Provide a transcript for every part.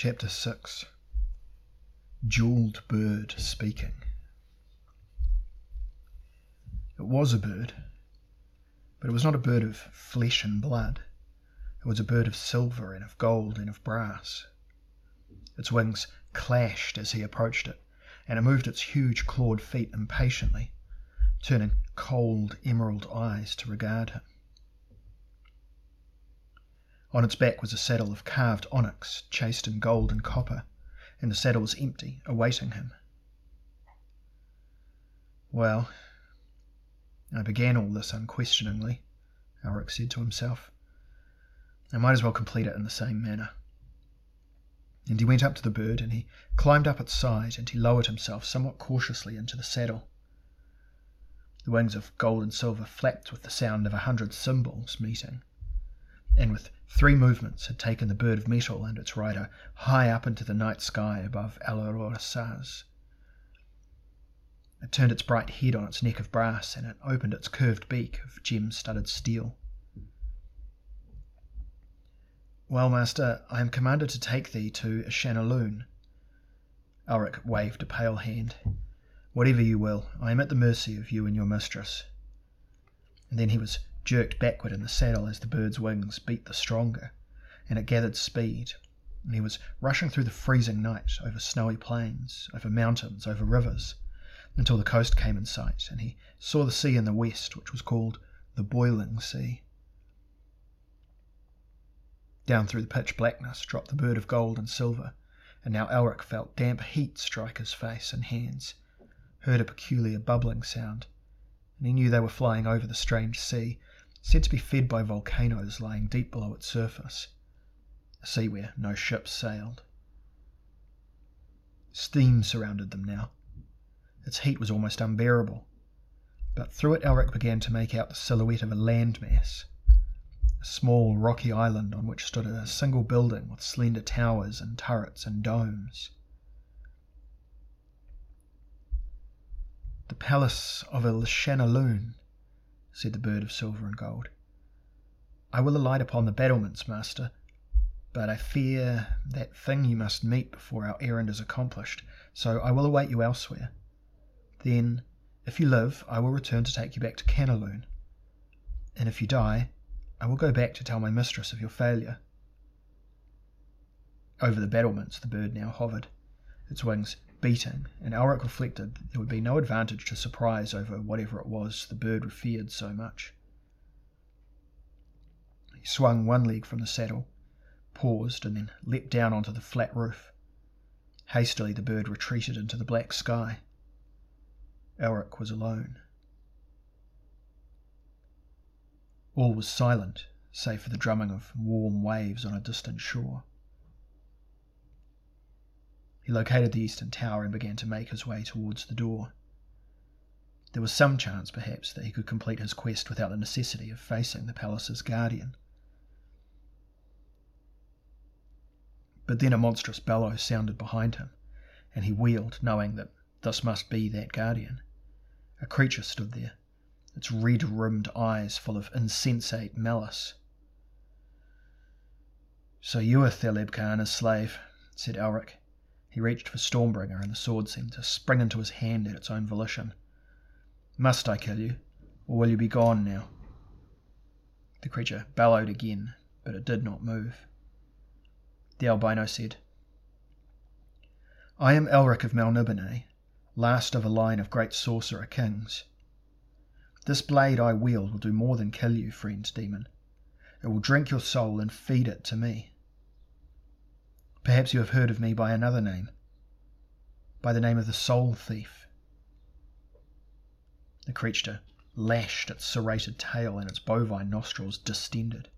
Chapter 6 Jeweled Bird Speaking. It was a bird, but it was not a bird of flesh and blood. It was a bird of silver and of gold and of brass. Its wings clashed as he approached it, and it moved its huge clawed feet impatiently, turning cold emerald eyes to regard him. On its back was a saddle of carved onyx, chased in gold and copper, and the saddle was empty, awaiting him. Well, I began all this unquestioningly, Elric said to himself. I might as well complete it in the same manner. And he went up to the bird, and he climbed up its side, and he lowered himself somewhat cautiously into the saddle. The wings of gold and silver flapped with the sound of a hundred cymbals meeting, and with three movements had taken the bird of metal and its rider high up into the night sky above Alorosaz. It turned its bright head on its neck of brass, and it opened its curved beak of gem-studded steel. Well, master, I am commanded to take thee to Shanaloon. Elric waved a pale hand. Whatever you will, I am at the mercy of you and your mistress. And then he was jerked backward in the saddle as the bird's wings beat the stronger, and it gathered speed, and he was rushing through the freezing night over snowy plains, over mountains, over rivers, until the coast came in sight, and he saw the sea in the west, which was called the Boiling Sea. Down through the pitch blackness dropped the bird of gold and silver, and now Elric felt damp heat strike his face and hands, heard a peculiar bubbling sound, and he knew they were flying over the strange sea, said to be fed by volcanoes lying deep below its surface, a sea where no ships sailed. Steam surrounded them now. Its heat was almost unbearable, but through it Elric began to make out the silhouette of a landmass, a small rocky island on which stood a single building with slender towers and turrets and domes. The palace of El Shanaloon, said the bird of silver and gold. I will alight upon the battlements, master, but I fear that thing you must meet before our errand is accomplished, so I will await you elsewhere. Then, if you live, I will return to take you back to Kaneloon, and if you die, I will go back to tell my mistress of your failure. Over the battlements the bird now hovered, its wings beating, and Elric reflected there would be no advantage to surprise over whatever it was the bird feared so much. He swung one leg from the saddle, paused, and then leapt down onto the flat roof. Hastily the bird retreated into the black sky. Elric was alone. All was silent, save for the drumming of warm waves on a distant shore. He located the eastern tower and began to make his way towards the door. There was some chance, perhaps, that he could complete his quest without the necessity of facing the palace's guardian. But then a monstrous bellow sounded behind him, and he wheeled, knowing that this must be that guardian. A creature stood there, its red rimmed eyes full of insensate malice. So you are Theleb K'aarna's slave, said Elric. He reached for Stormbringer, and the sword seemed to spring into his hand at its own volition. Must I kill you, or will you be gone now? The creature bellowed again, but it did not move. The albino said, I am Elric of Melniboné, last of a line of great sorcerer kings. This blade I wield will do more than kill you, friend demon. It will drink your soul and feed it to me. Perhaps you have heard of me by another name, by the name of the Soul Thief. The creature lashed its serrated tail and its bovine nostrils distended.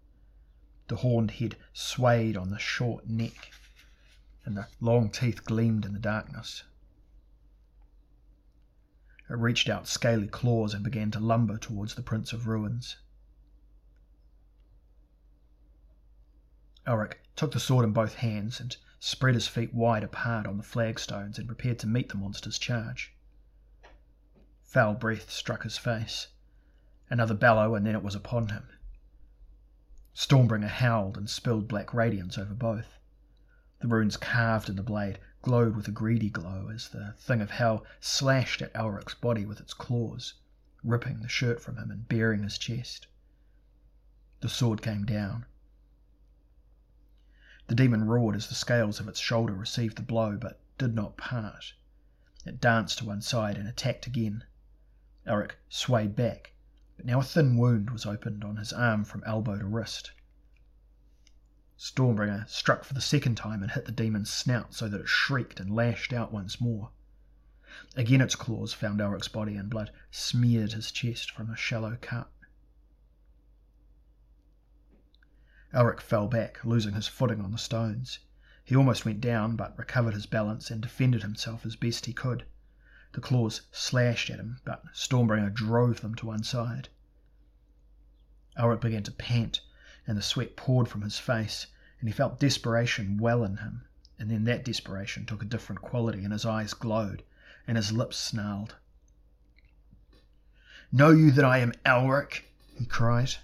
The horned head swayed on the short neck, and the long teeth gleamed in the darkness. It reached out scaly claws and began to lumber towards the Prince of Ruins. Elric took the sword in both hands and spread his feet wide apart on the flagstones and prepared to meet the monster's charge. Foul breath struck his face. Another bellow, and then it was upon him. Stormbringer howled and spilled black radiance over both. The runes carved in the blade glowed with a greedy glow as the thing of hell slashed at Elric's body with its claws, ripping the shirt from him and baring his chest. The sword came down. The demon roared as the scales of its shoulder received the blow, but did not part. It danced to one side and attacked again. Elric swayed back, but now a thin wound was opened on his arm from elbow to wrist. Stormbringer struck for the second time and hit the demon's snout so that it shrieked and lashed out once more. Again its claws found Elric's body and blood smeared his chest from a shallow cut. Elric fell back, losing his footing on the stones. He almost went down, but recovered his balance and defended himself as best he could. The claws slashed at him, but Stormbringer drove them to one side. Elric began to pant, and the sweat poured from his face, and he felt desperation well in him. And then that desperation took a different quality, and his eyes glowed, and his lips snarled. Know you that I am Elric? he cried.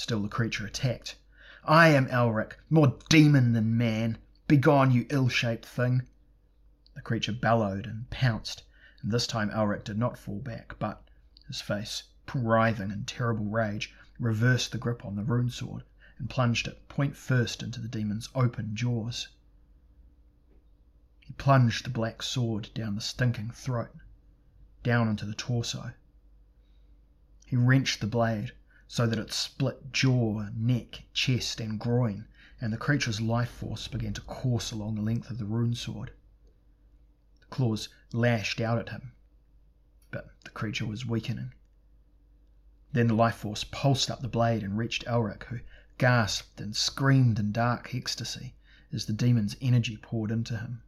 Still the creature attacked. I am Elric, more demon than man. Begone, you ill-shaped thing. The creature bellowed and pounced, and this time Elric did not fall back, but, his face writhing in terrible rage, reversed the grip on the rune sword and plunged it point first into the demon's open jaws. He plunged the black sword down the stinking throat, down into the torso. He wrenched the blade so that it split jaw, neck, chest, and groin, and the creature's life force began to course along the length of the rune sword. The claws lashed out at him, but the creature was weakening. Then the life force pulsed up the blade and reached Elric, who gasped and screamed in dark ecstasy as the demon's energy poured into him.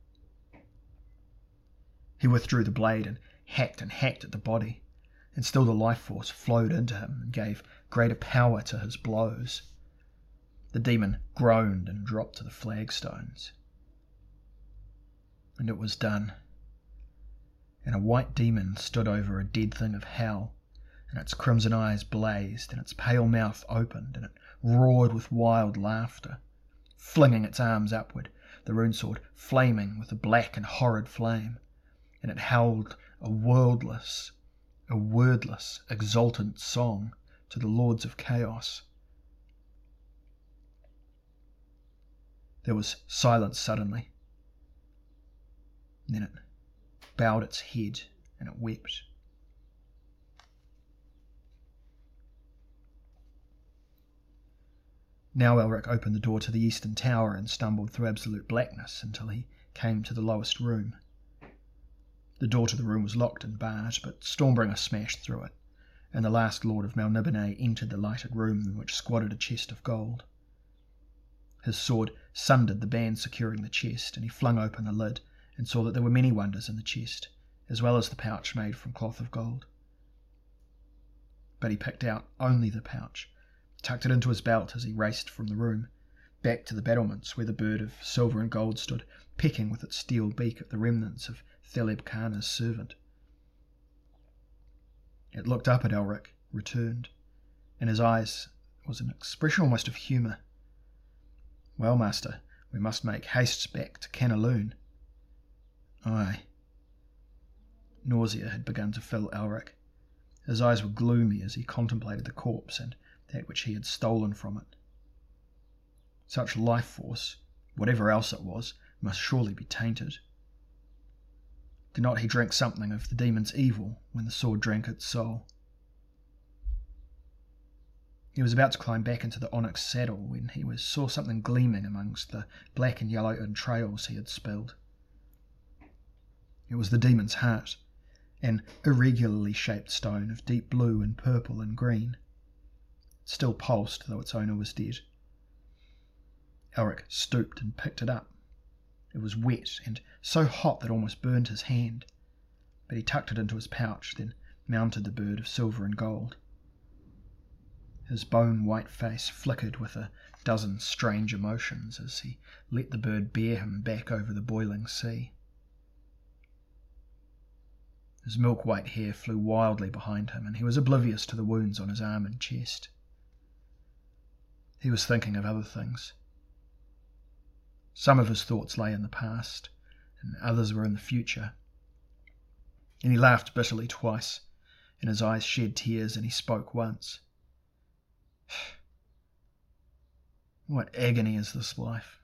He withdrew the blade and hacked and hacked at the body, and still the life force flowed into him and gave greater power to his blows. The demon groaned and dropped to the flagstones. And it was done. And a white demon stood over a dead thing of hell and its crimson eyes blazed, and its pale mouth opened, and it roared with wild laughter, flinging its arms upward, the rune sword flaming with a black and horrid flame, and it howled a wordless, a wordless, exultant song to the lords of chaos. There was silence suddenly. Then it bowed its head and it wept. Now Elric opened the door to the eastern tower and stumbled through absolute blackness until he came to the lowest room. The door to the room was locked and barred, but Stormbringer smashed through it, and the last Lord of Melniboné entered the lighted room in which squatted a chest of gold. His sword sundered the band securing the chest, and he flung open the lid and saw that there were many wonders in the chest, as well as the pouch made from cloth of gold. But he picked out only the pouch tucked it into his belt as he raced from the room, back to the battlements where the bird of silver and gold stood, pecking with its steel beak at the remnants of Theleb K'aarna's servant. It looked up at Elric, returned. And in his eyes was an expression almost of humour. Well, master, we must make haste back to Kaneloon. Aye. Nausea had begun to fill Elric. His eyes were gloomy as he contemplated the corpse and that which he had stolen from it. Such life force, whatever else it was, must surely be tainted. Did not he drink something of the demon's evil when the sword drank its soul? He was about to climb back into the onyx saddle when he was, saw something gleaming amongst the black and yellow entrails he had spilled. It was the demon's heart, an irregularly shaped stone of deep blue and purple and green still pulsed, though its owner was dead. Elric stooped and picked it up. It was wet and so hot that almost burned his hand, but he tucked it into his pouch, then mounted the bird of silver and gold. His bone white face flickered with a dozen strange emotions as he let the bird bear him back over the boiling sea. His milk white hair flew wildly behind him, and he was oblivious to the wounds on his arm and chest. He was thinking of other things. Some of his thoughts lay in the past, and others were in the future. And he laughed bitterly twice, and his eyes shed tears, and he spoke once. What agony is this life?